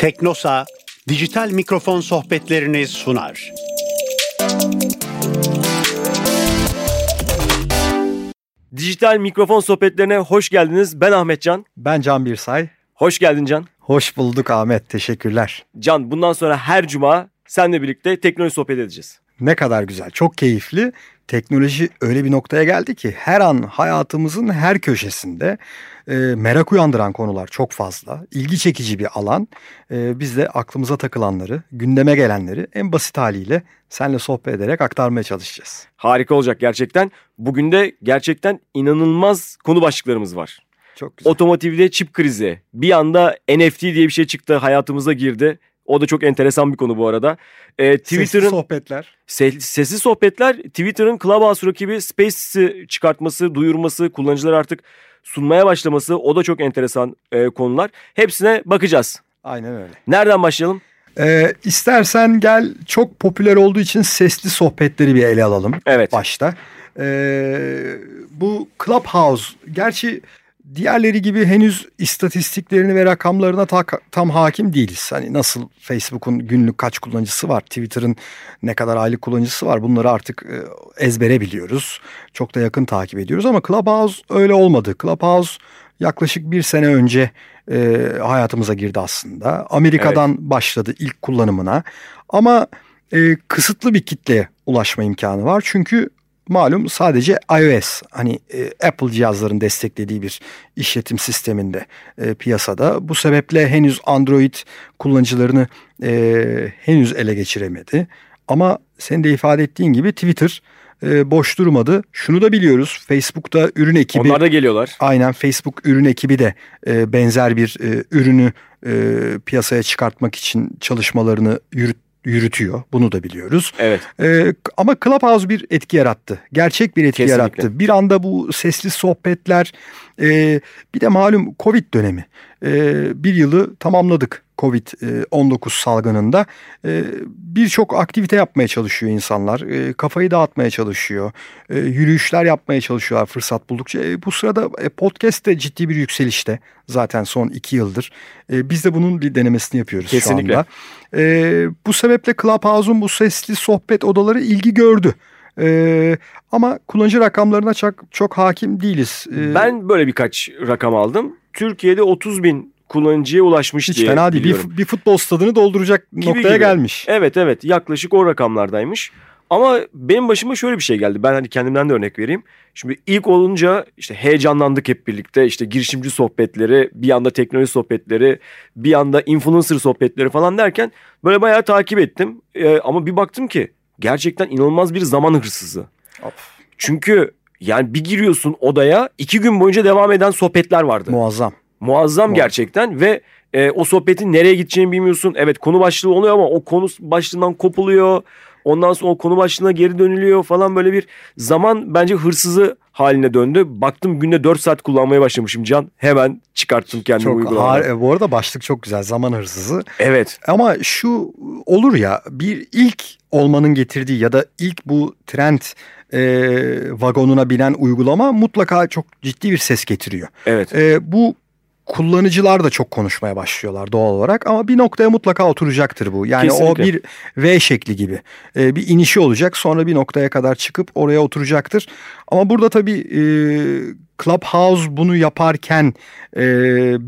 Teknosa dijital mikrofon sohbetlerini sunar. Dijital mikrofon sohbetlerine hoş geldiniz. Ben Ahmetcan. Ben Can Birsay. Hoş geldin Can. Hoş bulduk Ahmet. Teşekkürler. Can bundan sonra her cuma seninle birlikte teknoloji sohbet edeceğiz. Ne kadar güzel. Çok keyifli. Teknoloji öyle bir noktaya geldi ki her an hayatımızın her köşesinde e, merak uyandıran konular çok fazla. İlgi çekici bir alan. E, biz de aklımıza takılanları, gündeme gelenleri en basit haliyle seninle sohbet ederek aktarmaya çalışacağız. Harika olacak gerçekten. Bugün de gerçekten inanılmaz konu başlıklarımız var. Çok güzel. Otomotivde çip krizi. Bir anda NFT diye bir şey çıktı hayatımıza girdi. O da çok enteresan bir konu bu arada. Ee, Sesli Twitter'ın sohbetler. Se- sesli sohbetler Twitter'ın Clubhouse rakibi Spaces'i çıkartması, duyurması, kullanıcılar artık sunmaya başlaması o da çok enteresan e, konular. Hepsine bakacağız. Aynen öyle. Nereden başlayalım? Ee, istersen gel çok popüler olduğu için sesli sohbetleri bir ele alalım. Evet. başta. Ee, bu Clubhouse gerçi diğerleri gibi henüz istatistiklerini ve rakamlarına ta- tam hakim değiliz. Hani nasıl Facebook'un günlük kaç kullanıcısı var, Twitter'ın ne kadar aylık kullanıcısı var bunları artık e, ezbere biliyoruz. Çok da yakın takip ediyoruz ama Clubhouse öyle olmadı. Clubhouse yaklaşık bir sene önce e, hayatımıza girdi aslında. Amerika'dan başladı ilk kullanımına ama e, kısıtlı bir kitleye ulaşma imkanı var. Çünkü malum sadece iOS hani e, Apple cihazların desteklediği bir işletim sisteminde e, piyasada. Bu sebeple henüz Android kullanıcılarını e, henüz ele geçiremedi. Ama sen de ifade ettiğin gibi Twitter e, boş durmadı. Şunu da biliyoruz Facebook'ta ürün ekibi... Onlar da geliyorlar. Aynen Facebook ürün ekibi de e, benzer bir e, ürünü e, piyasaya çıkartmak için çalışmalarını yürüt, yürütüyor. Bunu da biliyoruz. Evet. E, ama Clubhouse bir etki yarattı. Gerçek bir etki Kesinlikle. yarattı. Bir anda bu sesli sohbetler e, bir de malum Covid dönemi. E, bir yılı tamamladık Covid-19 salgınında. E, Birçok aktivite yapmaya çalışıyor insanlar. E, kafayı dağıtmaya çalışıyor. E, yürüyüşler yapmaya çalışıyorlar fırsat buldukça. E, bu sırada e, podcast de ciddi bir yükselişte. Zaten son iki yıldır. E, biz de bunun bir denemesini yapıyoruz Kesinlikle. şu anda. E, bu sebeple Clubhouse'un bu sesli sohbet odaları ilgi gördü. E, ama kullanıcı rakamlarına çok, çok hakim değiliz. E, Ben böyle birkaç rakam aldım. Türkiye'de 30 bin kullanıcıya ulaşmış hiç diye fena değil. biliyorum. Bir, bir futbol stadını dolduracak Gibi noktaya gibi. gelmiş. Evet evet yaklaşık o rakamlardaymış. Ama benim başıma şöyle bir şey geldi. Ben hani kendimden de örnek vereyim. Şimdi ilk olunca işte heyecanlandık hep birlikte. İşte girişimci sohbetleri, bir anda teknoloji sohbetleri, bir anda influencer sohbetleri falan derken böyle bayağı takip ettim. Ee, ama bir baktım ki gerçekten inanılmaz bir zaman hırsızı. Of. Çünkü yani bir giriyorsun odaya iki gün boyunca devam eden sohbetler vardı. Muazzam. Muazzam gerçekten ve e, o sohbetin nereye gideceğini bilmiyorsun. Evet konu başlığı oluyor ama o konu başlığından kopuluyor. Ondan sonra o konu başlığına geri dönülüyor falan böyle bir zaman bence hırsızı haline döndü. Baktım günde 4 saat kullanmaya başlamışım Can. Hemen çıkarttım kendimi Çok uygulamadan. har- bu arada başlık çok güzel. Zaman hırsızı. Evet Ama şu olur ya bir ilk olmanın getirdiği ya da ilk bu trend e, vagonuna binen uygulama mutlaka çok ciddi bir ses getiriyor. evet E, bu kullanıcılar da çok konuşmaya başlıyorlar doğal olarak ama bir noktaya mutlaka oturacaktır bu. Yani Kesinlikle. o bir V şekli gibi E, bir inişi olacak sonra bir noktaya kadar çıkıp oraya oturacaktır. Ama burada tabii e, Clubhouse bunu yaparken e,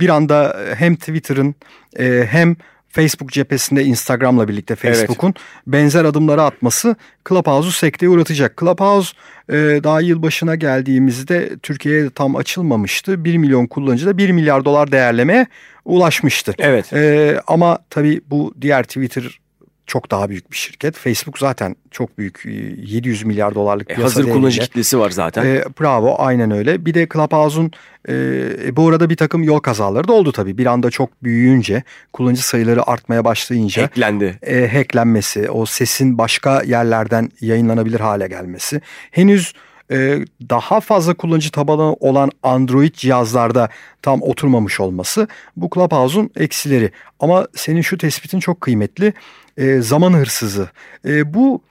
bir anda hem Twitter'ın e, hem Facebook cephesinde Instagram'la birlikte Facebook'un benzer adımları atması Clubhouse'u sekteye uğratacak. Clubhouse e, daha yılbaşına geldiğimizde Türkiye'ye tam açılmamıştı. 1 milyon kullanıcıda 1 milyar dolar değerlemeye ulaşmıştı. evet E, ama tabii bu diğer Twitter çok daha büyük bir şirket. Facebook zaten çok büyük e, 700 milyar dolarlık E, hazır kullanıcı kitlesi var zaten. E, bravo aynen öyle. Bir de Clubhouse'un e, bu arada bir takım yol kazaları da oldu tabii. Bir anda çok büyüyünce kullanıcı sayıları artmaya başlayınca Eklendi. e, hacklenmesi, o sesin başka yerlerden yayınlanabilir hale gelmesi. Henüz e, daha fazla kullanıcı tabanı olan Android cihazlarda tam oturmamış olması bu Clubhouse'un eksileri. Ama senin şu tespitin çok kıymetli. E, zaman hırsızı. E, bu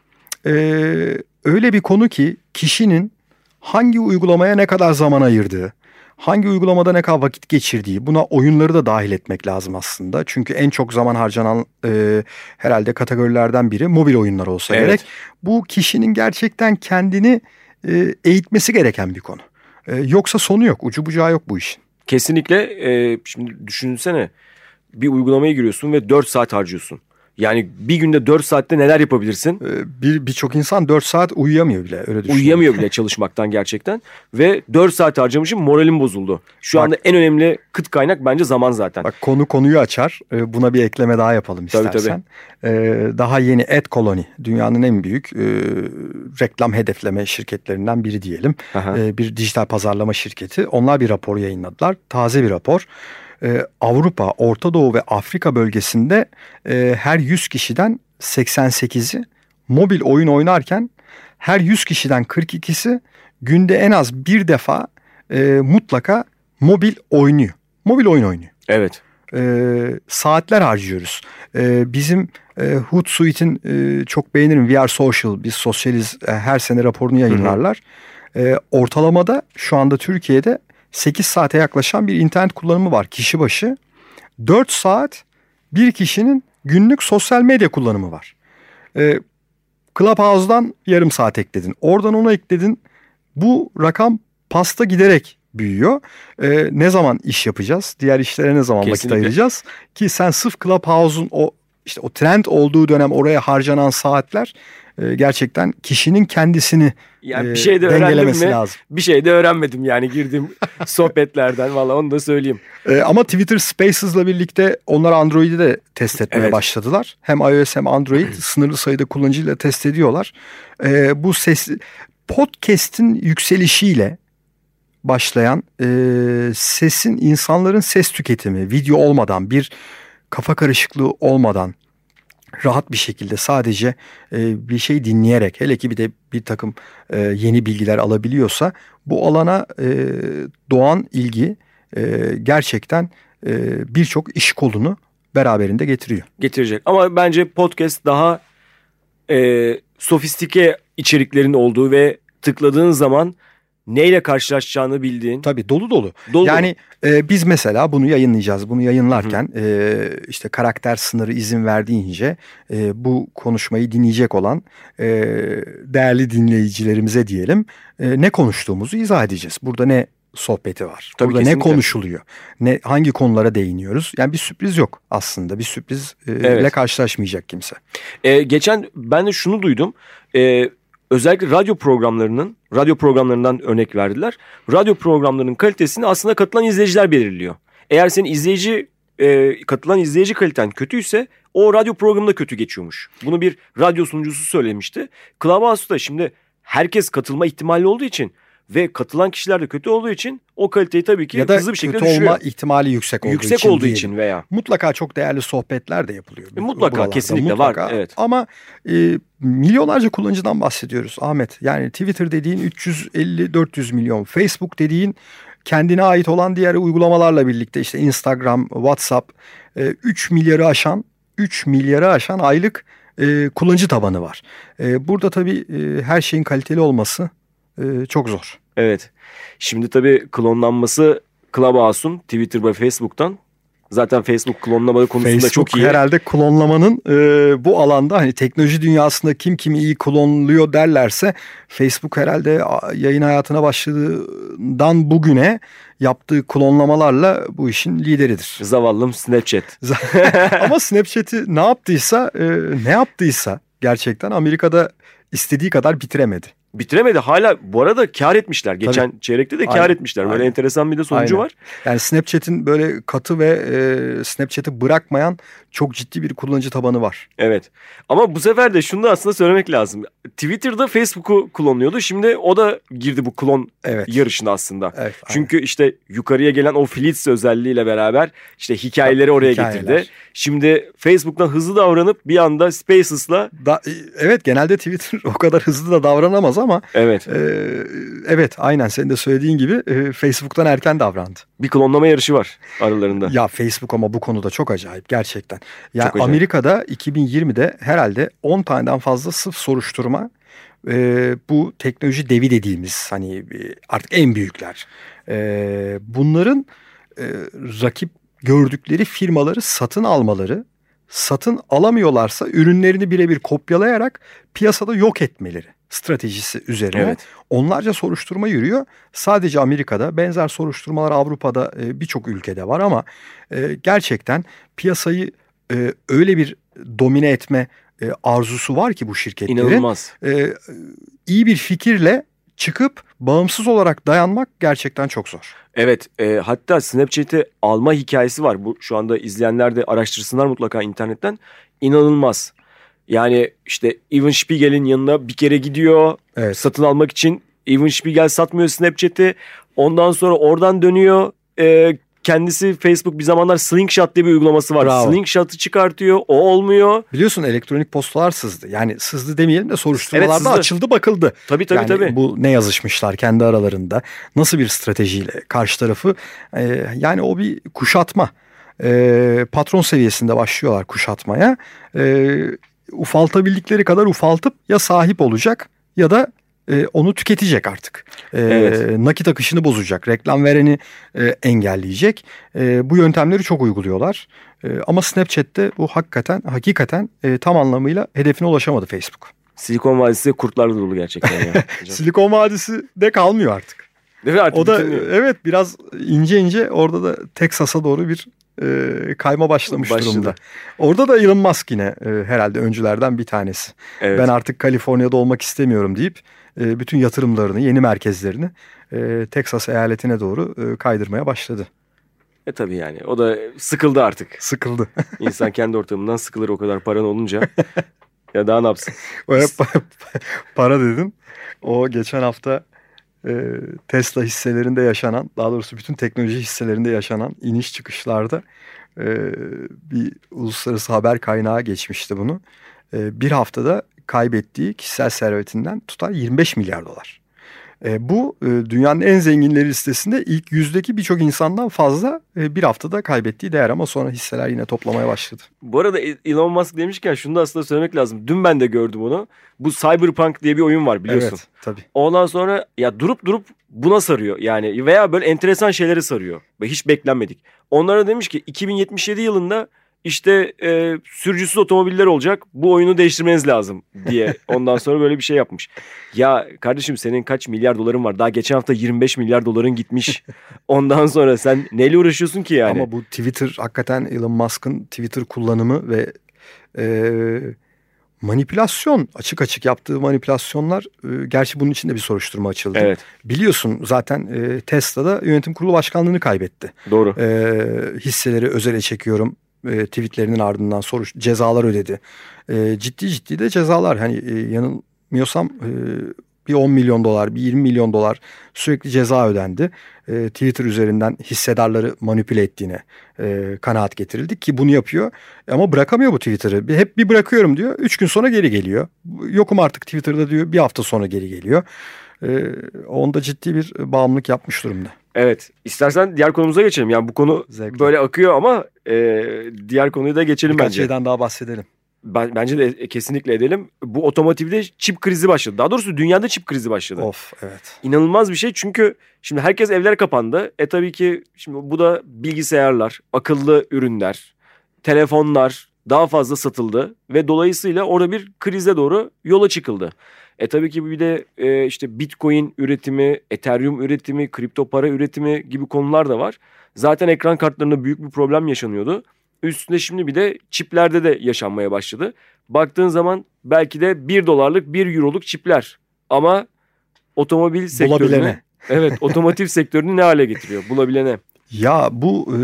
e, öyle bir konu ki kişinin hangi uygulamaya ne kadar zaman ayırdığı, hangi uygulamada ne kadar vakit geçirdiği buna oyunları da dahil etmek lazım aslında. Çünkü en çok zaman harcanan e, herhalde kategorilerden biri mobil oyunlar olsa Evet. gerek. Bu kişinin gerçekten kendini e, eğitmesi gereken bir konu. E, yoksa sonu yok ucu bucağı yok bu işin. Kesinlikle e, şimdi düşünsene bir uygulamaya giriyorsun ve 4 saat harcıyorsun. Yani bir günde 4 saatte neler yapabilirsin? E, bir Birçok insan 4 saat uyuyamıyor bile öyle düşünüyorum. Uyuyamıyor bile çalışmaktan gerçekten. Ve 4 saat harcamışım moralim bozuldu. Şu Bak- anda en önemli kıt kaynak bence zaman zaten. Bak konu konuyu açar. Ee, Buna bir ekleme daha yapalım Tabii, istersen. Ee, Daha yeni Ad Colony dünyanın en büyük e, reklam hedefleme şirketlerinden biri diyelim. Ee, Bir dijital pazarlama şirketi. Onlar bir rapor yayınladılar. Taze bir rapor. Ee, Avrupa, Orta Doğu ve Afrika bölgesinde e, her 100 kişiden 88'i mobil oyun oynarken her 100 kişiden 42'si günde en az bir defa e, mutlaka mobil oynuyor. Mobil oyun oynuyor Evet. e, saatler harcıyoruz. E, bizim e, Hootsuite'in e, çok beğenirim VR Social biz sosyaliz e, her sene raporunu yayınlarlar. E, ortalamada şu anda Türkiye'de 8 saate yaklaşan bir internet kullanımı var kişi başı. 4 saat bir kişinin günlük sosyal medya kullanımı var. E, Clubhouse'dan yarım saat ekledin. Oradan onu ekledin. Bu rakam pasta giderek büyüyor. Ee, ne zaman iş yapacağız? Diğer işlere ne zaman Kesinlikle. vakit ayıracağız? Ki sen sırf Clubhouse'un o işte o trend olduğu dönem oraya harcanan saatler e, gerçekten kişinin kendisini Yani e, bir şey de öğrendim dengelemesi mi? lazım. Bir şey de öğrenmedim yani girdiğim sohbetlerden valla onu da söyleyeyim. E, ama Twitter Spaces'la birlikte onlar Android'i de test etmeye Evet. başladılar. Hem iOS hem Android sınırlı sayıda kullanıcıyla test ediyorlar. E, bu ses podcast'in yükselişiyle başlayan e, sesin insanların ses tüketimi video olmadan bir kafa karışıklığı olmadan rahat bir şekilde sadece e, bir şey dinleyerek hele ki bir de bir takım e, yeni bilgiler alabiliyorsa bu alana e, doğan ilgi e, gerçekten e, birçok iş kolunu beraberinde getiriyor. Getirecek. Ama bence podcast daha e, sofistike içeriklerin olduğu ve tıkladığın zaman neyle karşılaşacağını bildiğin. Tabii dolu dolu. Dolu yani e, biz mesela bunu yayınlayacağız. Bunu yayınlarken e, işte karakter sınırı izin verdiğince e, bu konuşmayı dinleyecek olan e, değerli dinleyicilerimize diyelim e, ne konuştuğumuzu izah edeceğiz. Burada ne sohbeti var? Tabii, Burada ne kesinlikle. konuşuluyor? Ne hangi konulara değiniyoruz? Yani bir sürpriz yok aslında. Bir sürpriz e, Evet. karşılaşmayacak kimse. E, geçen ben de şunu duydum. E, özellikle radyo programlarının, radyo programlarından örnek verdiler. Radyo programlarının kalitesini aslında katılan izleyiciler belirliyor. Eğer senin izleyici, e, katılan izleyici kaliten kötüyse o radyo programında kötü geçiyormuş. Bunu bir radyo sunucusu söylemişti. Clubhouse'da şimdi herkes katılma ihtimali olduğu için ve katılan kişiler de kötü olduğu için o kaliteyi tabii ki ya da hızlı bir şekilde düşürüyor. olma ihtimali yüksek olduğu Yüksek için olduğu diyelim. için veya Mutlaka çok değerli sohbetler de yapılıyor. E, mutlaka, buralarda, kesinlikle var, evet. Ama e, milyonlarca kullanıcıdan bahsediyoruz Ahmet. Yani Twitter dediğin 350-400 milyon. Facebook dediğin kendine ait olan diğer uygulamalarla birlikte işte Instagram, WhatsApp e, 3 milyarı aşan 3 milyarı aşan aylık e, kullanıcı tabanı var. E, burada tabii e, her şeyin kaliteli olması e, çok zor. Evet. Şimdi tabii klonlanması Clubhouse'un Twitter ve Facebook'tan. Zaten Facebook klonlama konusunda Facebook çok iyi. herhalde klonlamanın e, bu alanda hani teknoloji dünyasında kim kimi iyi klonluyor derlerse Facebook herhalde yayın hayatına başladığından bugüne yaptığı klonlamalarla bu işin lideridir. Zavallım Snapchat. Ama Snapchat'i ne yaptıysa e, ne yaptıysa gerçekten Amerika'da istediği kadar bitiremedi. Bitiremedi. Hala bu arada kar etmişler. Geçen çeyrekte de kar Aynen. etmişler. Böyle Aynen. enteresan bir de sonucu Aynen. var. Yani Snapchat'in böyle katı ve e, Snapchat'i bırakmayan çok ciddi bir kullanıcı tabanı var. Evet. Ama bu sefer de şunu da aslında söylemek lazım. Twitter'da Facebook'u klonluyordu. Şimdi o da girdi bu klon Evet. yarışına aslında. Evet. aynen. Çünkü işte yukarıya gelen o Fleets özelliğiyle beraber işte hikayeleri oraya Hikayeler. getirdi. Şimdi Facebook'tan hızlı davranıp bir anda Spaces'la Da, evet genelde Twitter o kadar hızlı da davranamaz ama evet e, evet aynen senin de söylediğin gibi e, Facebook'tan erken davrandı. bir klonlama yarışı var aralarında. Ya Facebook ama bu konuda çok acayip gerçekten. Ya Çok acayip. Amerika'da 2020'de herhalde 10 taneden fazla sırf soruşturma e, bu teknoloji devi dediğimiz hani e, artık en büyükler. E, bunların e, rakip gördükleri firmaları satın almaları, satın alamıyorlarsa ürünlerini birebir kopyalayarak piyasada yok etmeleri stratejisi üzerine Evet. onlarca soruşturma yürüyor. Sadece Amerika'da benzer soruşturmalar Avrupa'da e, birçok ülkede var ama e, gerçekten piyasayı e, öyle bir domine etme arzusu var ki bu şirketlerin. İnanılmaz. İyi bir fikirle çıkıp bağımsız olarak dayanmak gerçekten çok zor. Evet e, hatta Snapchat'i alma hikayesi var. Bu şu anda izleyenler de araştırsınlar mutlaka internetten. İnanılmaz. Yani işte Evan Spiegel'in yanına bir kere gidiyor Evet. satın almak için. Evan Spiegel satmıyor Snapchat'i. Ondan sonra oradan dönüyor. E, kendisi Facebook bir zamanlar Slingshot diye bir uygulaması var. Bravo. Slingshot'ı çıkartıyor. O olmuyor. Biliyorsun elektronik postalar sızdı. Yani sızdı demeyelim de soruşturmalarda Evet, sızdı. açıldı bakıldı. Tabii tabii yani tabii. bu ne yazışmışlar kendi aralarında nasıl bir stratejiyle karşı tarafı e, yani o bir kuşatma E, patron seviyesinde başlıyorlar kuşatmaya e, ufaltabildikleri kadar ufaltıp ya sahip olacak ya da e, onu tüketecek artık. E, Evet. Nakit akışını bozacak, reklam vereni e, engelleyecek. E, bu yöntemleri çok uyguluyorlar. E, ama Snapchat'te bu hakikaten hakikaten e, tam anlamıyla hedefine ulaşamadı Facebook. Silikon Vadisi kurtlarla dolu gerçekten ya. Silikon Vadisi de kalmıyor artık. Değil mi artık? O da bütün- evet biraz ince ince orada da Texas'a doğru bir e, kayma başlamış Başladı. durumda. Orada da Elon Musk yine e, herhalde öncülerden bir tanesi. evet. Ben artık Kaliforniya'da olmak istemiyorum deyip e, bütün yatırımlarını, yeni merkezlerini e, Texas eyaletine doğru e, kaydırmaya başladı. E tabii yani. O da sıkıldı artık. Sıkıldı. İnsan kendi ortamından sıkılır o kadar paran olunca. ya daha ne yapsın? O hep para dedin. O geçen hafta e, Tesla hisselerinde yaşanan, daha doğrusu bütün teknoloji hisselerinde yaşanan iniş çıkışlarda e, bir uluslararası haber kaynağı geçmişti bunu. E, bir haftada kaybettiği kişisel servetinden tutar 25 milyar dolar. E, bu e, dünyanın en zenginleri listesinde ilk yüzdeki birçok insandan fazla e, bir haftada kaybettiği değer ama sonra hisseler yine toplamaya başladı. Bu arada Elon Musk demişken şunu da aslında söylemek lazım. Dün ben de gördüm onu. Bu Cyberpunk diye bir oyun var biliyorsun. Evet tabii. Ondan sonra ya durup durup buna sarıyor yani veya böyle enteresan şeyleri sarıyor hiç beklenmedik. Onlara demiş ki 2077 yılında işte e, sürücüsüz otomobiller olacak bu oyunu değiştirmeniz lazım diye ondan sonra böyle bir şey yapmış. Ya kardeşim senin kaç milyar doların var daha geçen hafta 25 milyar doların gitmiş ondan sonra sen neyle uğraşıyorsun ki yani? Ama bu Twitter hakikaten Elon Musk'ın Twitter kullanımı ve e, manipülasyon açık açık yaptığı manipülasyonlar e, gerçi bunun için de bir soruşturma açıldı. Evet Biliyorsun zaten e, Tesla'da yönetim kurulu başkanlığını kaybetti. doğru. E, hisseleri özele çekiyorum e, tweetlerinin ardından soruş cezalar ödedi. E, ciddi ciddi de cezalar hani e, yanılmıyorsam e, bir 10 milyon dolar, bir 20 milyon dolar sürekli ceza ödendi. E, Twitter üzerinden hissedarları manipüle ettiğine e, kanaat getirildi ki bunu yapıyor. Ama bırakamıyor bu Twitter'ı. Hep bir bırakıyorum diyor. Üç gün sonra geri geliyor. Yokum artık Twitter'da diyor. Bir hafta sonra geri geliyor. E, onda ciddi bir bağımlılık yapmış durumda. Evet. İstersen diğer konumuza geçelim. Yani bu konu Zevkle. böyle akıyor ama e, diğer konuyu da geçelim Birkaç bence. şeyden daha bahsedelim. Ben, bence de e, kesinlikle edelim. Bu otomotivde çip krizi başladı. Daha doğrusu dünyada çip krizi başladı. Of evet. İnanılmaz bir şey çünkü şimdi herkes evler kapandı. E tabii ki şimdi bu da bilgisayarlar, akıllı ürünler, telefonlar daha fazla satıldı ve dolayısıyla orada bir krize doğru yola çıkıldı. E tabii ki bir de e, işte Bitcoin üretimi, Ethereum üretimi, kripto para üretimi gibi konular da var. Zaten ekran kartlarında büyük bir problem yaşanıyordu. Üstüne şimdi bir de çiplerde de yaşanmaya başladı. Baktığın zaman belki de 1 dolarlık 1 euroluk çipler ama otomobil sektörünü Bulabilene. evet otomotiv sektörünü ne hale getiriyor bulabilene. Ya bu e,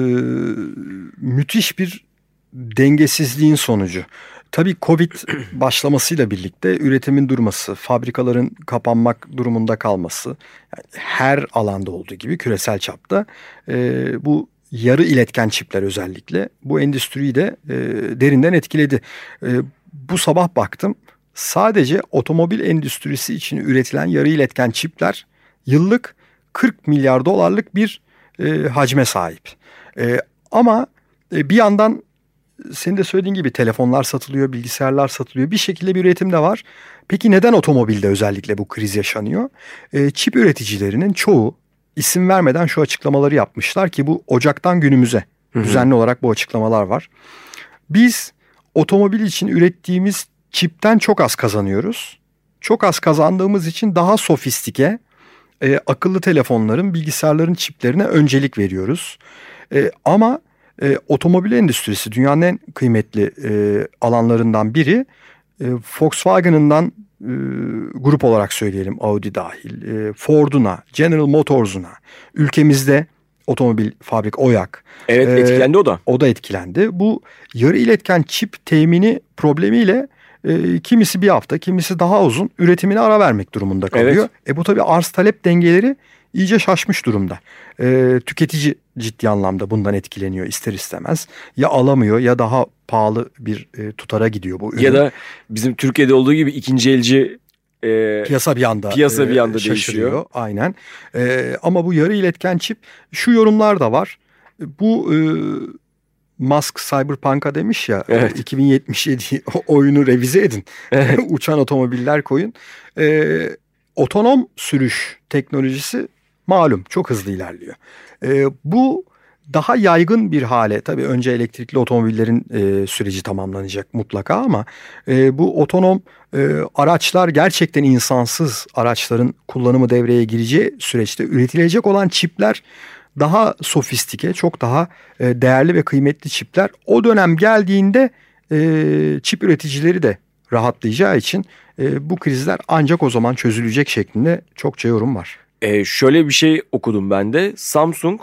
müthiş bir dengesizliğin sonucu. Tabii Covid başlamasıyla birlikte üretimin durması, fabrikaların kapanmak durumunda kalması, yani her alanda olduğu gibi küresel çapta e, bu yarı iletken çipler özellikle bu endüstriyi de e, derinden etkiledi. E, bu sabah baktım sadece otomobil endüstrisi için üretilen yarı iletken çipler yıllık 40 milyar dolarlık bir e, hacme sahip. E, ama e, bir yandan senin de söylediğin gibi telefonlar satılıyor, bilgisayarlar satılıyor. Bir şekilde bir üretim de var. Peki neden otomobilde özellikle bu kriz yaşanıyor? E, çip üreticilerinin çoğu isim vermeden şu açıklamaları yapmışlar ki bu Ocak'tan günümüze Hı hı. düzenli olarak bu açıklamalar var. Biz otomobil için ürettiğimiz çipten çok az kazanıyoruz. Çok az kazandığımız için daha sofistike e, akıllı telefonların, bilgisayarların çiplerine öncelik veriyoruz. E, ama e, otomobil endüstrisi dünyanın en kıymetli e, alanlarından biri. E, Volkswagen'ından e, grup olarak söyleyelim Audi dahil, e, Ford'una, General Motors'una, ülkemizde otomobil fabrik OYAK Evet etkilendi o da. o da etkilendi. Bu yarı iletken çip temini problemiyle e, kimisi bir hafta, kimisi daha uzun üretimine ara vermek durumunda kalıyor. Evet. E bu tabii arz talep dengeleri iyice şaşmış durumda. E, tüketici ciddi anlamda bundan etkileniyor ister istemez. Ya alamıyor ya daha pahalı bir e, tutara gidiyor bu ürün. Ya da bizim Türkiye'de olduğu gibi ikinci elci e, Piyasa bir anda Piyasa bir anda şaşırıyor. değişiyor. Aynen. E, ama bu yarı iletken çip şu yorumlar da var. Bu e, Musk Cyberpunk'a demiş ya Evet. 2077 o oyunu revize edin. Evet. Uçan otomobiller koyun. E, otonom sürüş teknolojisi malum çok hızlı ilerliyor. E, bu daha yaygın bir hale tabii önce elektrikli otomobillerin e, süreci tamamlanacak mutlaka ama e, bu otonom e, araçlar gerçekten insansız araçların kullanımı devreye gireceği süreçte üretilecek olan çipler daha sofistike, çok daha e, değerli ve kıymetli çipler. O dönem geldiğinde e, çip üreticileri de rahatlayacağı için e, bu krizler ancak o zaman çözülecek şeklinde çokça yorum var. E, şöyle bir şey okudum ben de. Samsung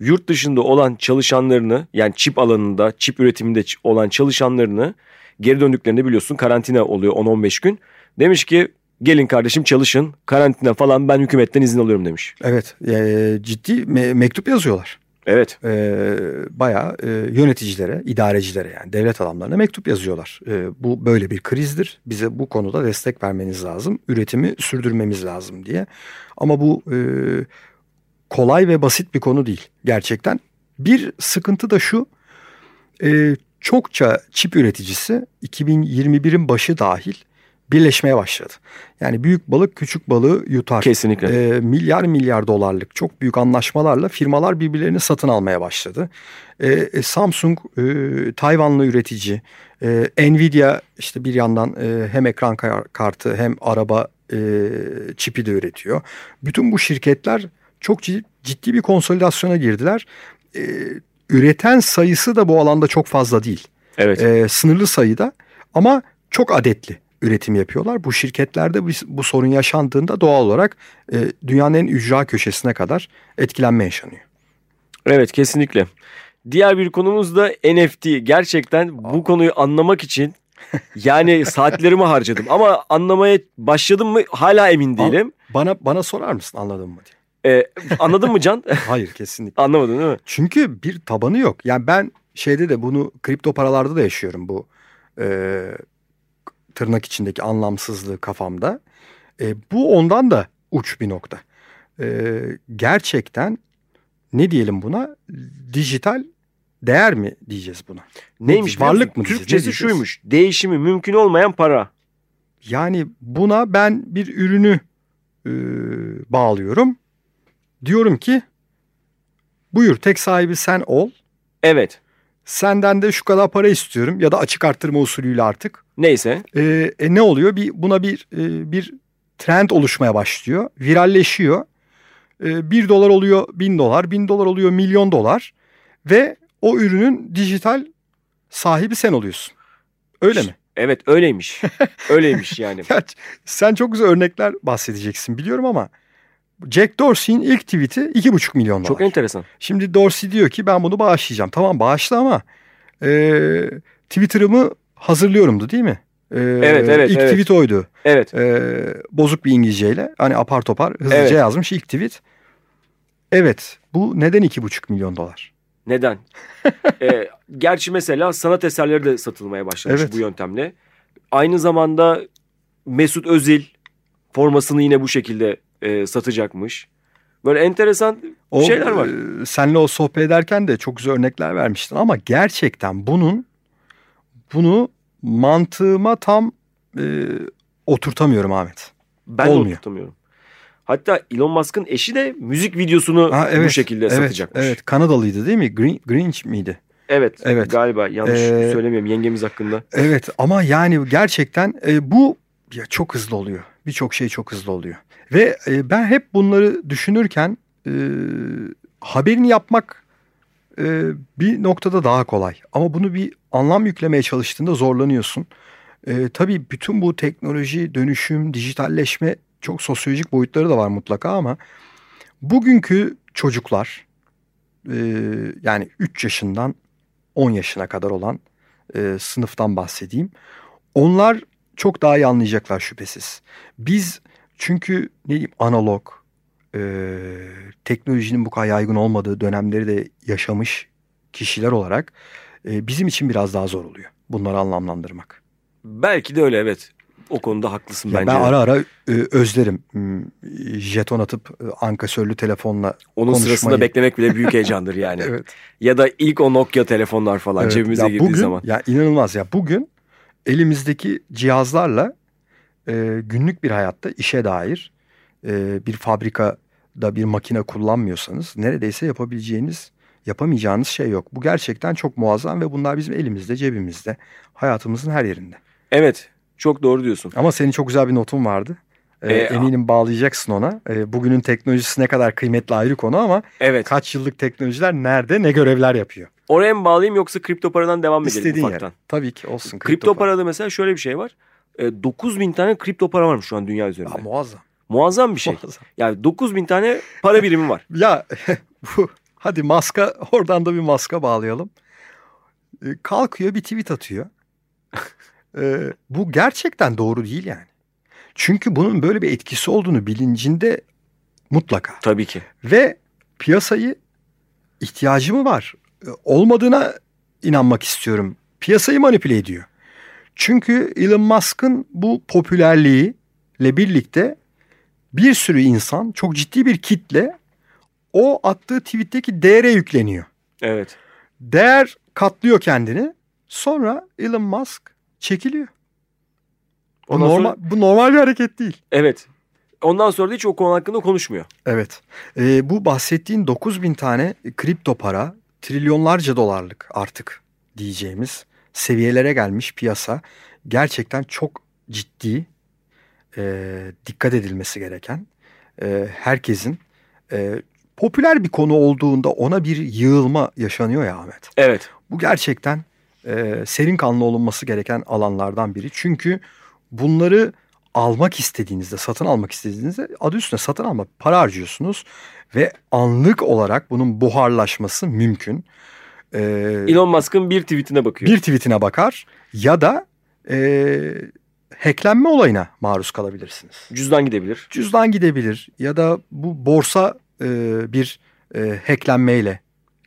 yurt dışında olan çalışanlarını yani çip alanında, çip üretiminde olan çalışanlarını geri döndüklerinde biliyorsun karantina oluyor 10-15 gün. Demiş ki gelin kardeşim çalışın karantina falan ben hükümetten izin alıyorum demiş. Evet, e, ciddi me- mektup yazıyorlar. Evet e, bayağı e, yöneticilere, idarecilere yani devlet adamlarına mektup yazıyorlar. E, bu böyle bir krizdir. Bize bu konuda destek vermeniz lazım. Üretimi sürdürmemiz lazım diye. Ama bu e, kolay ve basit bir konu değil gerçekten. Bir sıkıntı da şu. E, çokça çip üreticisi 2021'in başı dahil birleşmeye başladı. Yani büyük balık küçük balığı yutar kesinlikle. e, milyar milyar dolarlık çok büyük anlaşmalarla firmalar birbirlerini satın almaya başladı. E, e, Samsung e, Tayvanlı üretici, e, Nvidia işte bir yandan e, hem ekran kar- kartı hem araba e, çipi de üretiyor. Bütün bu şirketler çok ciddi, ciddi bir konsolidasyona girdiler. E, üreten sayısı da bu alanda çok fazla değil evet. e, sınırlı sayıda ama çok adetli üretim yapıyorlar. Bu şirketlerde bu, bu sorun yaşandığında doğal olarak e, dünyanın en ücra köşesine kadar etkilenme yaşanıyor. Evet kesinlikle. Diğer bir konumuz da NFT. Gerçekten bu konuyu anlamak için yani saatlerimi harcadım ama anlamaya başladım mı hala emin değilim. Bana bana sorar mısın anladın mı diye. Ee, anladın mı Can? Hayır kesinlikle. Anlamadın değil mi? Çünkü bir tabanı yok. Yani ben şeyde de bunu kripto paralarda da yaşıyorum bu e, tırnak içindeki anlamsızlığı kafamda. E, bu ondan da uç bir nokta. E, gerçekten ne diyelim buna? Dijital değer mi diyeceğiz buna? Neymiş? Varlık mı diyeceğiz, Türkçesi diyeceğiz? şuymuş. Değişimi mümkün olmayan para. Yani buna ben bir ürünü e, bağlıyorum. Diyorum ki buyur tek sahibi sen ol. Evet. Senden de şu kadar para istiyorum ya da açık arttırma usulüyle artık. Neyse. E, e, ne oluyor? Bir buna bir e, bir trend oluşmaya başlıyor. Viralleşiyor. E, 1 dolar oluyor bin dolar, bin dolar oluyor milyon dolar ve o ürünün dijital sahibi sen oluyorsun. Öyle mi? Evet öyleymiş. öyleymiş yani. Ya, sen çok güzel örnekler bahsedeceksin biliyorum ama Jack Dorsey'in ilk tweet'i 2,5 milyon dolar. Çok enteresan. Şimdi Dorsey diyor ki ben bunu bağışlayacağım. Tamam bağışla ama e, Twitter'ımı hazırlıyorumdu değil mi? E, Evet, evet, İlk evet. tweet oydu. Evet. E, bozuk bir İngilizceyle hani apar topar hızlıca Evet. yazmış ilk tweet. Evet bu neden 2,5 milyon dolar? Neden? Ee, gerçi mesela sanat eserleri de satılmaya başlamış Evet. bu yöntemle. Aynı zamanda Mesut Özil formasını yine bu şekilde e, satacakmış. Böyle enteresan O, şeyler var. e, senle o sohbet ederken de çok güzel örnekler vermiştin ama gerçekten bunun bunu mantığıma tam e, oturtamıyorum Ahmet. Ben olmuyor. de oturtamıyorum. Hatta Elon Musk'ın eşi de müzik videosunu Ha, evet, bu şekilde evet, satacakmış. Evet Kanadalıydı değil mi? Green, Grinch miydi? Evet, Evet. galiba yanlış Ee, söylemiyorum yengemiz hakkında. Evet ama yani gerçekten e, bu ya çok hızlı oluyor. Birçok şey çok hızlı oluyor. Ve e, ben hep bunları düşünürken e, haberini yapmak e, bir noktada daha kolay. Ama bunu bir anlam yüklemeye çalıştığında zorlanıyorsun. E, tabii bütün bu teknoloji, dönüşüm, dijitalleşme çok sosyolojik boyutları da var mutlaka ama bugünkü çocuklar e, yani 3 yaşından 10 yaşına kadar olan e, sınıftan bahsedeyim. Onlar çok daha iyi anlayacaklar şüphesiz. Biz çünkü ne diyeyim analog, e, teknolojinin bu kadar yaygın olmadığı dönemleri de yaşamış kişiler olarak e, bizim için biraz daha zor oluyor bunları anlamlandırmak. Belki de öyle evet. O konuda haklısın Ya bence. ben ara ara e, özlerim Hmm, jeton atıp e, ankasörlü telefonla Onun konuşmayı. sırasında beklemek bile büyük heyecandır yani. Evet. Ya da ilk o Nokia telefonlar falan Evet, cebimize ya girdiği bugün, zaman. Ya inanılmaz ya bugün elimizdeki cihazlarla e, günlük bir hayatta işe dair e, bir fabrikada bir makine kullanmıyorsanız neredeyse yapabileceğiniz yapamayacağınız şey yok. Bu gerçekten çok muazzam ve bunlar bizim elimizde cebimizde hayatımızın her yerinde. Evet çok doğru diyorsun. Ama senin çok güzel bir notun vardı. E, E, eminim bağlayacaksın ona. E, bugünün teknolojisi ne kadar kıymetli ayrı konu ama Evet. kaç yıllık teknolojiler nerede ne görevler yapıyor? Oraya mı bağlayayım yoksa kripto paradan devam edelim İstediğin ufaktan? yere. Tabii ki olsun. Kripto, parada mesela şöyle bir şey var. E, 9000 tane kripto para varmış şu an dünya üzerinde. Ya, muazzam. Muazzam bir şey. muazzam. Yani 9000 tane para birimi var. Ya bu hadi maska oradan da bir maska bağlayalım. E, kalkıyor bir tweet atıyor. E, bu gerçekten doğru değil yani. Çünkü bunun böyle bir etkisi olduğunu bilincinde mutlaka. Tabii ki. Ve piyasayı ihtiyacı mı var? E, Olmadığına inanmak istiyorum. Piyasayı manipüle ediyor. Çünkü Elon Musk'ın bu popülerliğiyle birlikte bir sürü insan, çok ciddi bir kitle o attığı tweetteki değere yükleniyor. Evet. Değer katlıyor kendini. Sonra Elon Musk çekiliyor. Bu Ondan normal, sonra- bu normal bir hareket değil. Evet. Ondan sonra da hiç o konu hakkında konuşmuyor. Evet. Ee, bu bahsettiğin 9000 tane kripto para trilyonlarca dolarlık artık diyeceğimiz seviyelere gelmiş piyasa gerçekten çok ciddi e, dikkat edilmesi gereken e, herkesin e, popüler bir konu olduğunda ona bir yığılma yaşanıyor ya Ahmet. Evet. Bu gerçekten e, serin kanlı olunması gereken alanlardan biri. Çünkü bunları almak istediğinizde, satın almak istediğinizde adı üstüne satın alma para harcıyorsunuz ve anlık olarak bunun buharlaşması mümkün. E, Elon Musk'ın bir tweetine bakıyor. bir tweetine bakar ya da e, hacklenme olayına maruz kalabilirsiniz. Cüzdan gidebilir. Cüzdan gidebilir ya da bu borsa e, bir e, hacklenmeyle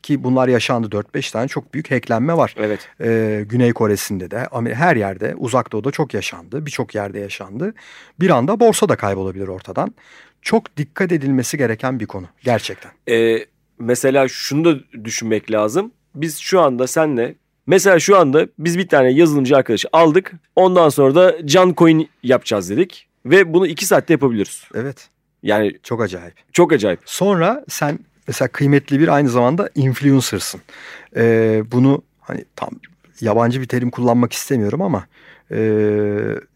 ki bunlar yaşandı 4-5 tane çok büyük hacklenme var. Evet. Ee, Güney Kore'sinde de her yerde uzak doğuda çok yaşandı. Birçok yerde yaşandı. Bir anda borsa da kaybolabilir ortadan. Çok dikkat edilmesi gereken bir konu gerçekten. Ee, mesela şunu da düşünmek lazım. Biz şu anda senle mesela şu anda biz bir tane yazılımcı arkadaşı aldık. Ondan sonra da can coin yapacağız dedik. Ve bunu iki saatte yapabiliyoruz. Evet Yani çok acayip. çok acayip. Sonra sen mesela kıymetli bir aynı zamanda influencer'sın. Ee, bunu hani tam yabancı bir terim kullanmak istemiyorum ama e,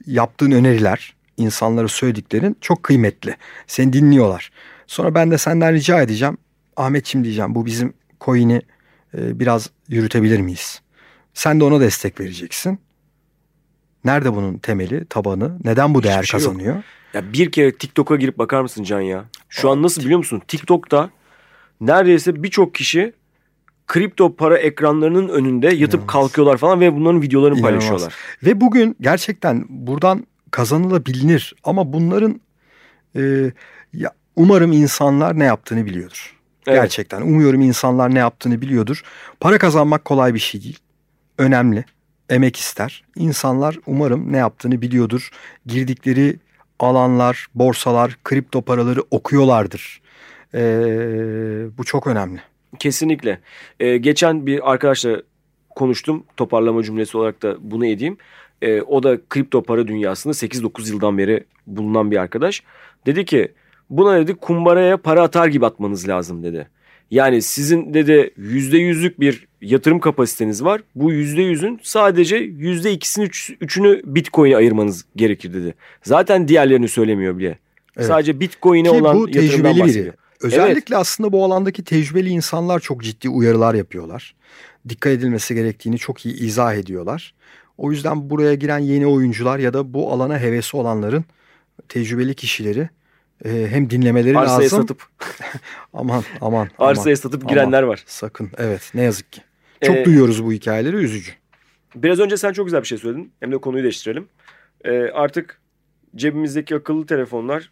yaptığın öneriler, insanlara söylediklerin çok kıymetli. Seni dinliyorlar. Sonra ben de senden rica edeceğim. Ahmetçim diyeceğim bu bizim coin'i e, biraz yürütebilir miyiz? Sen de ona destek vereceksin. Nerede bunun temeli, tabanı? Neden bu değer şey yok. kazanıyor? Ya bir kere TikTok'a girip bakar mısın Can ya? Şu an nasıl biliyor musun? TikTok'ta neredeyse birçok kişi kripto para ekranlarının önünde yatıp İnanılmaz. kalkıyorlar falan ve bunların videolarını İnanılmaz. paylaşıyorlar. Ve bugün gerçekten buradan kazanılabilir ama bunların e, ya umarım insanlar ne yaptığını biliyordur. Evet. Gerçekten umuyorum insanlar ne yaptığını biliyordur. Para kazanmak kolay bir şey değil. Önemli. Emek ister. İnsanlar umarım ne yaptığını biliyordur. Girdikleri alanlar, borsalar, kripto paraları okuyorlardır. E, bu çok önemli. Kesinlikle. Ee, geçen bir arkadaşla konuştum. Toparlama cümlesi olarak da bunu edeyim. Ee, o da kripto para dünyasında 8-9 yıldan beri bulunan bir arkadaş. Dedi ki buna dedi kumbaraya para atar gibi atmanız lazım dedi. Yani sizin dedi yüzde yüzlük bir yatırım kapasiteniz var. Bu yüzde yüzün sadece yüzde ikisini üç- üçünü bitcoin'e ayırmanız gerekir dedi. Zaten diğerlerini söylemiyor bile. Evet. Sadece bitcoin'e olan bu yatırımdan tecrübeli bahsediyor. biri. Özellikle aslında bu alandaki tecrübeli insanlar çok ciddi uyarılar yapıyorlar. Dikkat edilmesi gerektiğini çok iyi izah ediyorlar. O yüzden buraya giren yeni oyuncular ya da bu alana hevesi olanların tecrübeli kişileri e, hem dinlemeleri Arsaya lazım. satıp Aman aman arsaya aman. satıp girenler var. Sakın evet ne yazık ki. Çok Ee, duyuyoruz bu hikayeleri üzücü. Biraz önce sen çok güzel bir şey söyledin. Hem de konuyu değiştirelim. Ee, artık cebimizdeki akıllı telefonlar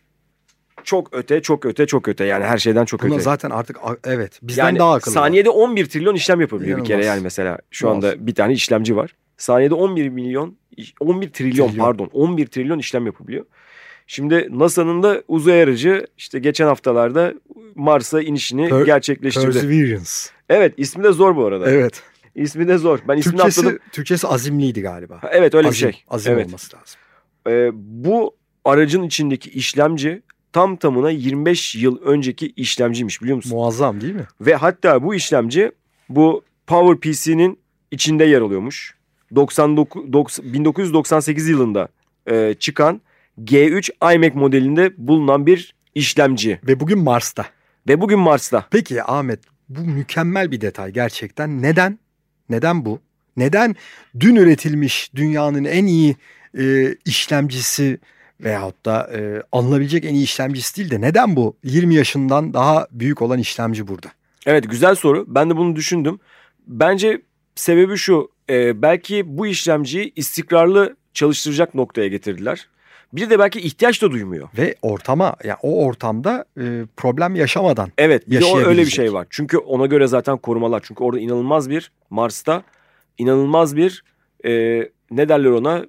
çok öte, çok öte, çok öte. Yani her şeyden çok Buna öte. zaten artık evet bizden yani daha akıllı. saniyede 11 trilyon işlem yapabiliyor bir kere İnanılmaz. yani mesela. Şu İnanılmaz. anda bir tane işlemci var. Saniyede 11 milyon 11 trilyon, Trilyon. pardon 11 trilyon işlem yapabiliyor. Şimdi NASA'nın da uzay aracı işte geçen haftalarda Mars'a inişini Per- gerçekleştirdi. Perseverance. Evet ismi de zor bu arada. Evet. İsmi de zor. Ben ismini Türkçesi, atladım. Türkçesi azimliydi galiba. Ha, Evet öyle azim, bir şey. Azim evet. olması lazım. Ee, bu aracın içindeki işlemci tam tamına 25 yıl önceki işlemciymiş biliyor musun? Muazzam değil mi? Ve hatta bu işlemci bu PowerPC'nin içinde yer alıyormuş. 99 90 1998 yılında e, çıkan G3 iMac modelinde bulunan bir işlemci Ve bugün Mars'ta. ve bugün Mars'ta. Peki Ahmet bu mükemmel bir detay gerçekten. Neden? Neden bu? Neden dün üretilmiş dünyanın en iyi e, işlemcisi veyahut da e, alınabilecek en iyi işlemcisi değil de neden bu 20 yaşından daha büyük olan işlemci burada? Evet güzel soru. Ben de bunu düşündüm. Bence sebebi şu. e, belki bu işlemciyi istikrarlı çalıştıracak noktaya getirdiler. Bir de belki ihtiyaç da duymuyor. Ve ortama yani o ortamda e, problem yaşamadan Evet bir de o öyle bir şey var. Çünkü ona göre zaten korumalar. Çünkü orada inanılmaz bir Mars'ta inanılmaz bir e, ne derler ona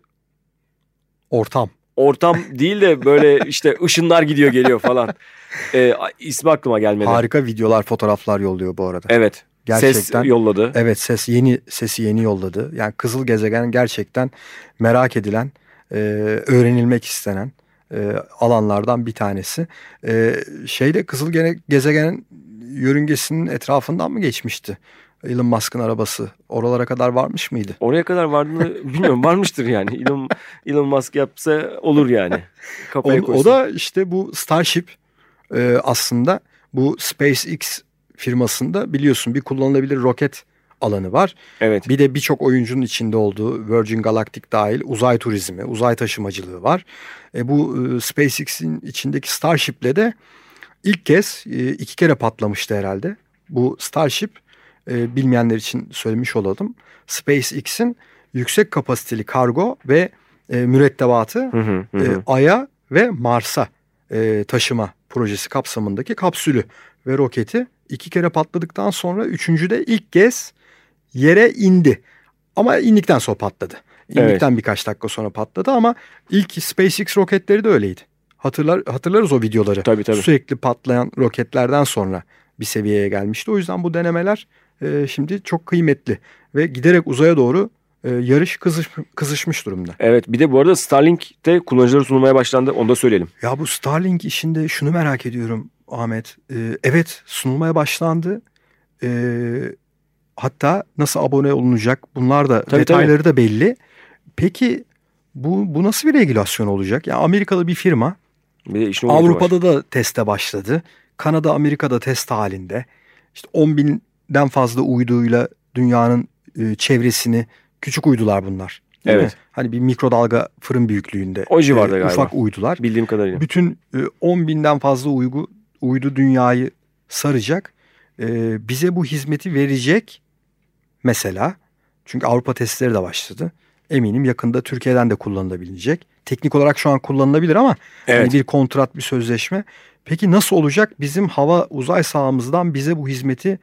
ortam. ortam değil de böyle işte ışınlar gidiyor geliyor falan. E, ismi aklıma gelmedi. Harika videolar, fotoğraflar yolluyor bu arada. Evet. Gerçekten. Ses yolladı. Evet ses yeni sesi yeni yolladı. Yani Kızıl Gezegen gerçekten merak edilen, e, öğrenilmek istenen e, alanlardan bir tanesi. E, şeyde Kızıl Gezegen'in yörüngesinin etrafından mı geçmişti? Elon Musk'ın arabası oralara kadar varmış mıydı? Oraya kadar vardığını bilmiyorum. Varmıştır yani. Elon, Elon Musk yapsa olur yani. O, Kafaya o koysun. da işte bu Starship e, aslında bu SpaceX firmasında biliyorsun bir kullanılabilir roket alanı var. Evet. Bir de birçok oyuncunun içinde olduğu Virgin Galactic dahil uzay turizmi, uzay taşımacılığı var. E, bu e, SpaceX'in içindeki Starship'le de ilk kez e, iki kere patlamıştı herhalde. Bu Starship e, bilmeyenler için söylemiş olalım. SpaceX'in yüksek kapasiteli kargo ve e, mürettebatı Hı hı, hı e. Ay'a ve Mars'a e, taşıma projesi kapsamındaki kapsülü ve roketi iki kere patladıktan sonra üçüncüde ilk kez yere indi. Ama indikten sonra patladı. İndikten birkaç dakika sonra patladı ama ilk SpaceX roketleri de öyleydi. Hatırlar, hatırlarız o videoları. Tabii tabii. Sürekli patlayan roketlerden sonra bir seviyeye gelmişti. O yüzden bu denemeler e, şimdi çok kıymetli ve giderek uzaya doğru e, yarış kızış, kızışmış durumda. Evet bir de bu arada Starlink de kullanıcılara sunulmaya başlandı. Onu da söyleyelim. Ya bu Starlink işinde şunu merak ediyorum Ahmet. Ee, evet sunulmaya başlandı. Ee, hatta nasıl abone olunacak bunlar da Tabii, detayları da belli. Peki bu, bu nasıl bir regülasyon olacak? Ya Amerikalı bir firma Bir boyutu var. Avrupa'da da teste başladı. Kanada, Amerika'da test halinde. İşte 10 binden fazla uyduyla dünyanın e, çevresini küçük uydular bunlar. Evet. mi? Hani bir mikrodalga fırın büyüklüğünde. O civarda e, galiba. Ufak uydular. Bildiğim kadarıyla. Bütün e, 10 binden fazla uygu, uydu dünyayı saracak. E, bize bu hizmeti verecek mesela. Çünkü Avrupa testleri de başladı. Eminim yakında Türkiye'den de kullanılabilecek. Teknik olarak şu an kullanılabilir ama Evet. hani bir kontrat, bir sözleşme. Peki nasıl olacak? Bizim hava uzay sahamızdan bize bu hizmeti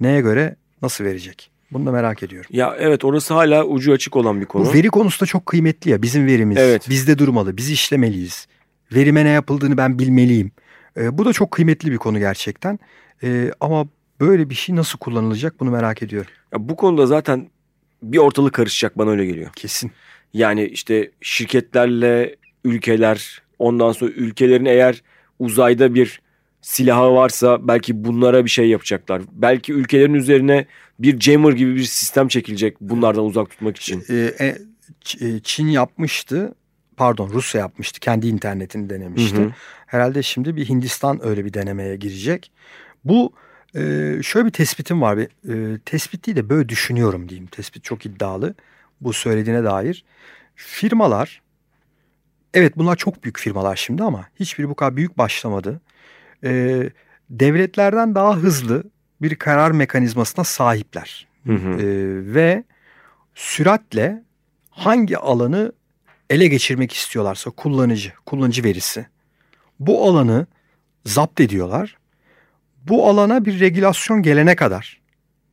neye göre nasıl verecek? Bunu da merak ediyorum. Ya evet orası hala ucu açık olan bir konu. Bu veri konusu da çok kıymetli ya. Bizim verimiz Evet. bizde durmalı. Biz işlemeliyiz. Verime ne yapıldığını ben bilmeliyim. Ee, bu da çok kıymetli bir konu gerçekten. Ee, ama böyle bir şey nasıl kullanılacak bunu merak ediyorum. Ya bu konuda zaten bir ortalık karışacak bana öyle geliyor. Kesin. Yani işte şirketlerle ülkeler ondan sonra ülkelerin eğer uzayda bir silahı varsa belki bunlara bir şey yapacaklar. Belki ülkelerin üzerine bir jammer gibi bir sistem çekilecek bunlardan uzak tutmak için. Ee, Çin yapmıştı. Pardon Rusya yapmıştı. Kendi internetini denemişti. Hı hı. Herhalde şimdi bir Hindistan öyle bir denemeye girecek. Bu e, şöyle bir tespitim var. Bir, e, tespit değil de böyle düşünüyorum diyeyim. Tespit çok iddialı. Bu söylediğine dair. Firmalar evet bunlar çok büyük firmalar şimdi ama hiçbiri bu kadar büyük başlamadı. E, devletlerden daha hızlı bir karar mekanizmasına sahipler. Hı hı. Ee, ve süratle hangi alanı ele geçirmek istiyorlarsa kullanıcı, kullanıcı verisi bu alanı zapt ediyorlar. Bu alana bir regülasyon gelene kadar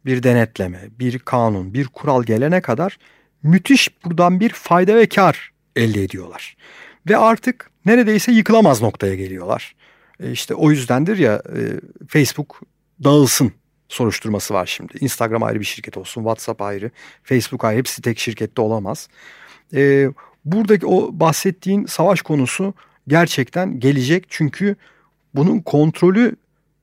bir denetleme, bir kanun, bir kural gelene kadar müthiş buradan bir fayda ve kar elde ediyorlar. Ve artık neredeyse yıkılamaz noktaya geliyorlar. E işte o yüzdendir ya e, Facebook dağılsın soruşturması var şimdi. Instagram ayrı bir şirket olsun, WhatsApp ayrı, Facebook ayrı hepsi tek şirkette olamaz. E, buradaki o bahsettiğin savaş konusu gerçekten gelecek çünkü bunun kontrolü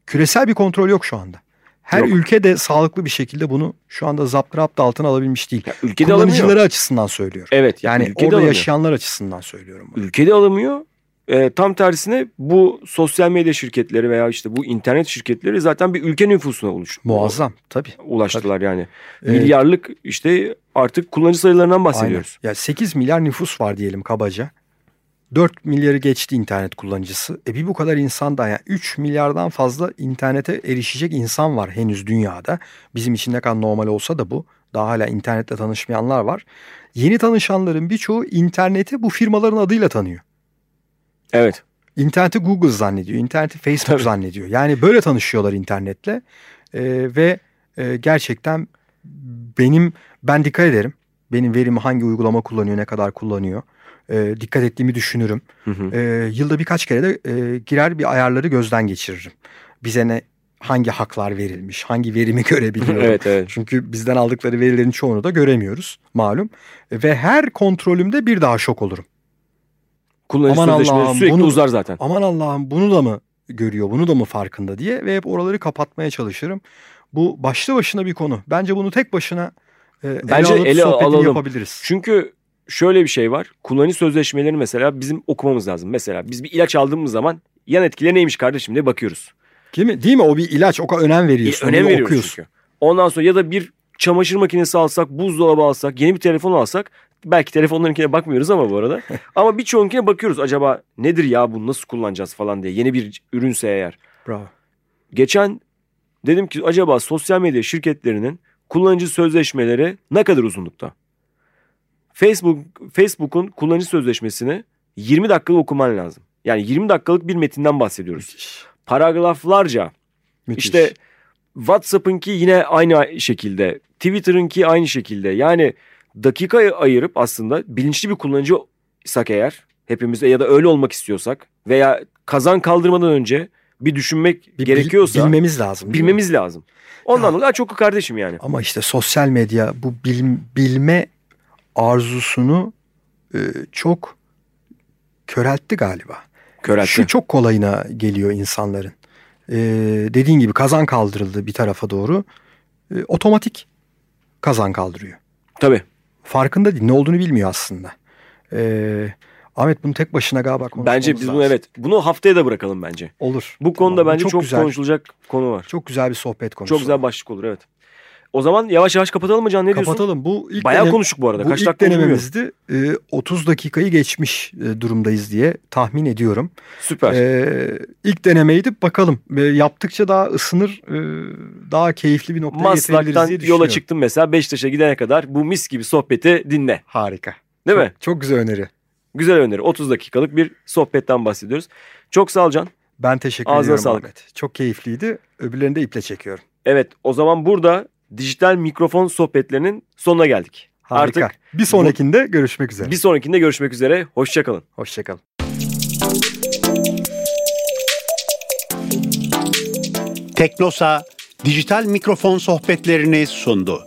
küresel bir kontrol yok şu anda. Her Yok. ülke de sağlıklı bir şekilde bunu şu anda zaptı altına alabilmiş değil. Ya ülkede Kullanıcıları alamıyor. açısından söylüyorum. Evet. Yani ülkede orada alamıyor. yaşayanlar açısından söylüyorum. bunu. Ülkede alamıyor. Ee, tam tersine bu sosyal medya şirketleri veya işte bu internet şirketleri zaten bir ülke nüfusuna oluş, Muazzam tabii. ulaştılar yani. Ee, Milyarlık işte artık kullanıcı sayılarından bahsediyoruz. Aynen. Ya 8 milyar nüfus var diyelim kabaca. 4 milyarı geçti internet kullanıcısı. E bir bu kadar insan da yani 3 milyardan fazla internete erişecek insan var henüz dünyada. Bizim için ne kadar normal olsa da bu. Daha hala internetle tanışmayanlar var. Yeni tanışanların birçoğu interneti bu firmaların adıyla tanıyor. Evet. İnterneti Google zannediyor, interneti Facebook Tabii. zannediyor. Yani böyle tanışıyorlar internetle Ee, ve e, gerçekten benim ben dikkat ederim. Benim verimi hangi uygulama kullanıyor, ne kadar kullanıyor. Ee, dikkat ettiğimi düşünürüm. Hı hı. Ee, yılda birkaç kere de e, girer bir ayarları gözden geçiririm. Bize ne hangi haklar verilmiş, hangi verimi görebiliyorum. evet evet. Çünkü bizden aldıkları verilerin çoğunu da göremiyoruz malum. Ve her kontrolümde bir daha şok olurum. Kullanıcı Aman Allah'ım, sürekli bunu- uzar zaten. aman Allah'ım bunu da mı görüyor, bunu da mı farkında diye ve hep oraları kapatmaya çalışırım. Bu başlı başına bir konu. Bence bunu tek başına e, ele Bence alıp ele sohbetini alalım. yapabiliriz. Çünkü şöyle bir şey var. Kullanıcı sözleşmelerini mesela bizim okumamız lazım. Mesela biz bir ilaç aldığımız zaman yan etkileri neymiş kardeşim diye bakıyoruz. Değil mi? Değil mi? O bir ilaç. O kadar önem veriyorsun. E, önem veriyoruz okuyorsun. çünkü. Ondan sonra ya da bir çamaşır makinesi alsak, buzdolabı alsak, yeni bir telefon alsak belki telefonlarınkine bakmıyoruz ama bu arada. ama birçoğunkine bakıyoruz. Acaba nedir ya bunu nasıl kullanacağız falan diye. Yeni bir ürünse eğer. Bravo. Geçen dedim ki acaba sosyal medya şirketlerinin kullanıcı sözleşmeleri ne kadar uzunlukta? Facebook Facebook'un kullanıcı sözleşmesini 20 dakikada okuman lazım. Yani 20 dakikalık bir metinden bahsediyoruz. Müthiş. Paragraflarca Müthiş. işte WhatsApp'ınki yine aynı şekilde. Twitter'ınki aynı şekilde. Yani dakika ayırıp aslında bilinçli bir kullanıcıysak eğer hepimiz ya da öyle olmak istiyorsak veya kazan kaldırmadan önce bir düşünmek Bir gerekiyorsa bilmemiz lazım. bilmemiz lazım. Ondan Ya- dolayı çok kardeşim yani. Ama işte sosyal medya bu bil- bilme arzusunu e, çok köreltti galiba. Köreltti. Şu çok kolayına geliyor insanların. E, dediğin gibi kazan kaldırıldı bir tarafa doğru. E, otomatik kazan kaldırıyor. Tabii. Farkında değil. Ne olduğunu bilmiyor aslında. E, Ahmet bunu tek başına galiba konuşmamız Bence biz bunu lazım. evet. Bunu haftaya da bırakalım bence. Olur. Bu konuda Tamam, bence çok, güzel, konuşulacak konu var. Çok güzel bir sohbet konusu. Çok güzel başlık olur evet. O zaman yavaş yavaş kapatalım mı Can ne diyorsun? Kapatalım. Bu ilk Bayağı denem- konuştuk bu arada. Bu Kaç ilk dakika denememizdi. E, 30 dakikayı geçmiş e, durumdayız diye tahmin ediyorum. Süper. Ee, ilk denemeydi bakalım. Ee, yaptıkça daha ısınır, e, daha keyifli bir noktaya getirebiliriz Maslak'tan diye yola düşünüyorum. çıktım mesela Beşiktaş'a gidene kadar bu mis gibi sohbeti dinle. Harika. Değil çok, mi? Çok güzel öneri. Güzel öneri. 30 dakikalık bir sohbetten bahsediyoruz. Çok sağ ol Can. Ben teşekkür Ağzına ediyorum sağlık. Ahmet. Çok keyifliydi. Öbürlerini de iple çekiyorum. Evet o zaman burada dijital mikrofon sohbetlerinin sonuna geldik. Harika. Artık bir sonrakinde görüşmek üzere. bir sonrakinde görüşmek üzere. Hoşçakalın. Hoşçakalın. Teknosa dijital mikrofon sohbetlerini sundu.